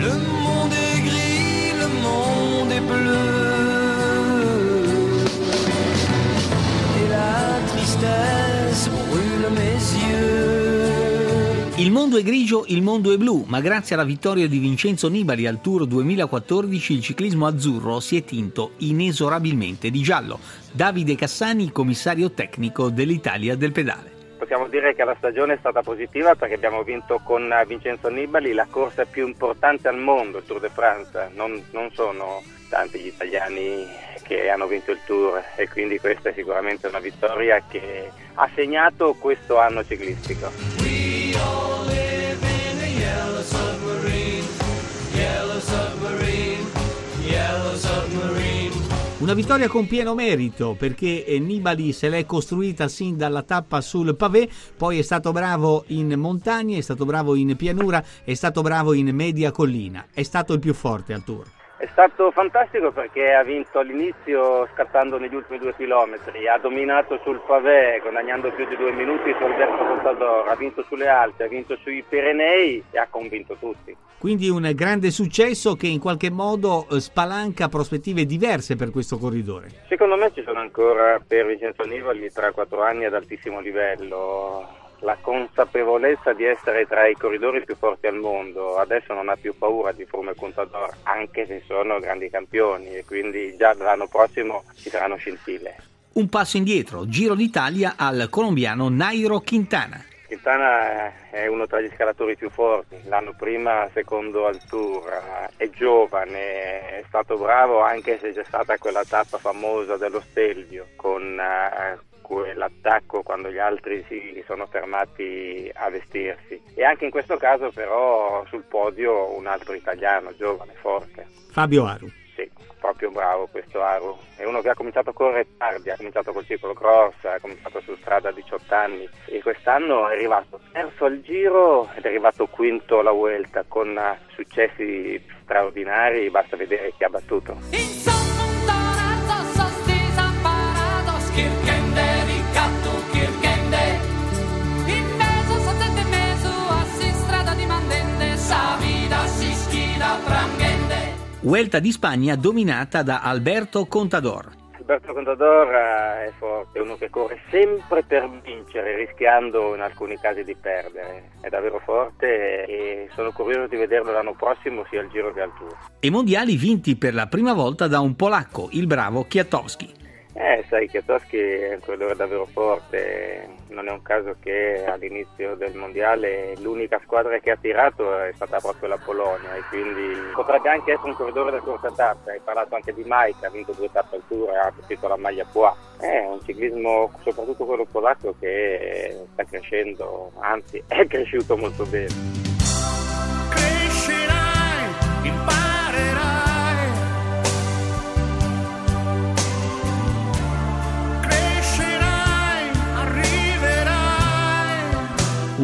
Le monde est gris, le monde est bleu. Et la tristesse brûle mes yeux. Il mondo è grigio, il mondo è blu, ma grazie alla vittoria di Vincenzo Nibali al Tour 2014 il ciclismo azzurro si è tinto inesorabilmente di giallo. Davide Cassani, commissario tecnico dell'Italia del pedale. Possiamo dire che la stagione è stata positiva perché abbiamo vinto con Vincenzo Nibali la corsa più importante al mondo, il Tour de France. Non, non sono tanti gli italiani che hanno vinto il Tour e quindi questa è sicuramente una vittoria che ha segnato questo anno ciclistico. Una vittoria con pieno merito perché eh, Nibali se l'è costruita sin dalla tappa sul pavé, poi è stato bravo in montagna, è stato bravo in pianura, è stato bravo in media collina, è stato il più forte al Tour. È stato fantastico perché ha vinto all'inizio scattando negli ultimi due chilometri, ha dominato sul pavé guadagnando più di due minuti su Alberto Contador, ha vinto sulle Alpi, ha vinto sui Pirenei e ha convinto tutti. Quindi un grande successo che in qualche modo eh, spalanca prospettive diverse per questo corridore. Secondo me ci sono ancora per Vincenzo Nibali 3-4 anni ad altissimo livello. La consapevolezza di essere tra i corridori più forti al mondo, adesso non ha più paura di Froome e Contador, anche se sono grandi campioni e quindi già l'anno prossimo ci saranno scintille. Un passo indietro, Giro d'Italia al colombiano Nairo Quintana. Quintana è uno tra gli scalatori più forti, l'anno prima secondo al Tour, è giovane, è stato bravo anche se c'è stata quella tappa famosa dello Stelvio con eh, quell'attacco quando gli altri si sono fermati a vestirsi. E anche in questo caso però sul podio un altro italiano, giovane, forte. Fabio Aru. Sì, proprio bravo questo Aru. È uno che ha cominciato a correre tardi, ha cominciato col ciclocross, ha cominciato su strada a 18 anni e quest'anno è arrivato terzo al giro ed è arrivato quinto alla Vuelta con successi straordinari, basta vedere chi ha battuto. Insommontonato, Vuelta di Spagna dominata da Alberto Contador. Alberto Contador eh, è forte, è uno che corre sempre per vincere, rischiando in alcuni casi di perdere. È davvero forte e sono curioso di vederlo l'anno prossimo sia al Giro che al Tour. E mondiali vinti per la prima volta da un polacco, il bravo Kwiatkowski. Eh, sai, Kwiatkowski è un corridore davvero forte, non è un caso che all'inizio del mondiale l'unica squadra che ha tirato è stata proprio la Polonia e quindi potrebbe anche essere un corridore da corta tappa, hai parlato anche di Mike, ha vinto due tappe al tour, ha vestito la maglia Pois, è un ciclismo, soprattutto quello polacco, che sta crescendo, anzi è cresciuto molto bene.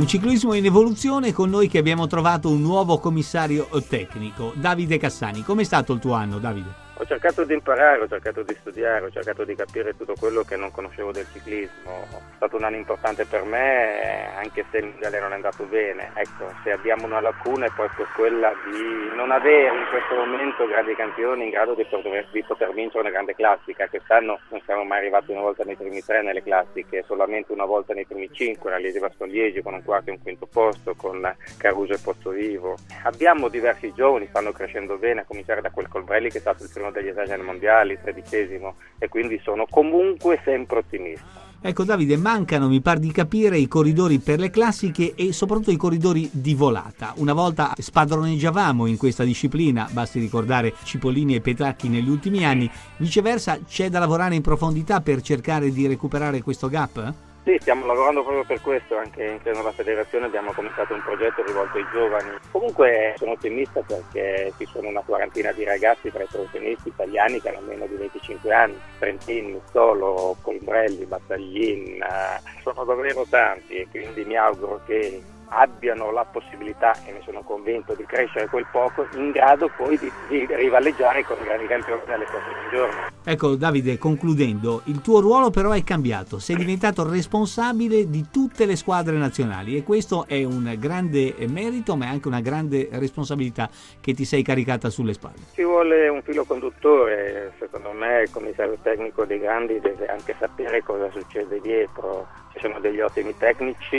Un ciclismo in evoluzione con noi che abbiamo trovato un nuovo commissario tecnico, Davide Cassani. Com'è stato il tuo anno, Davide? Ho cercato di imparare, ho cercato di studiare, ho cercato di capire tutto quello che non conoscevo del ciclismo. È stato un anno importante per me, anche se il mondiale non è andato bene. Ecco, se abbiamo una lacuna è proprio quella di non avere in questo momento grandi campioni in grado di poter, di poter vincere una grande classica. Quest'anno non siamo mai arrivati una volta nei primi tre nelle classiche, solamente una volta nei primi cinque, la Liese Baston Liegi con un quarto e un quinto posto, con Caruso e Pozzovivo. Abbiamo diversi giovani, stanno crescendo bene, a cominciare da quel Colbrelli che è stato il primo degli esami mondiali, tredicesimo, e quindi sono comunque sempre ottimista. Ecco Davide, mancano, mi par di capire, i corridori per le classiche e soprattutto i corridori di volata. Una volta spadroneggiavamo in questa disciplina, basti ricordare Cipollini e Petracchi negli ultimi anni, viceversa c'è da lavorare in profondità per cercare di recuperare questo gap? Sì, stiamo lavorando proprio per questo, anche in seno alla federazione abbiamo cominciato un progetto rivolto ai giovani. Comunque sono ottimista perché ci sono una quarantina di ragazzi tra i professionisti italiani che hanno meno di 25 anni, Trentini, Solo, Colbrelli, Battaglin, eh, sono davvero tanti e quindi mi auguro che abbiano la possibilità, e ne sono convinto, di crescere quel poco, in grado poi di, di rivalleggiare con i grandi campioni nelle prossime giorni. Ecco Davide, concludendo, il tuo ruolo però è cambiato, sei diventato responsabile di tutte le squadre nazionali e questo è un grande merito ma è anche una grande responsabilità che ti sei caricata sulle spalle. Ci vuole un filo conduttore, secondo me il commissario tecnico dei grandi deve anche sapere cosa succede dietro, ci sono degli ottimi tecnici,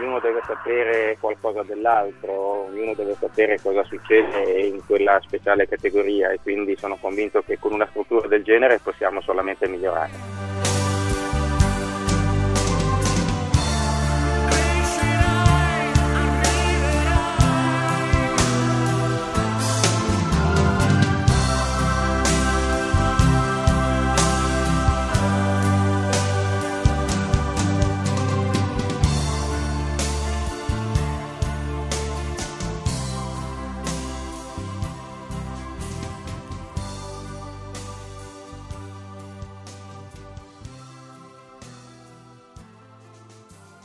ognuno deve sapere qualcosa dell'altro, ognuno deve sapere cosa succede in quella speciale categoria e quindi sono convinto che con una struttura del genere possiamo solamente migliorare.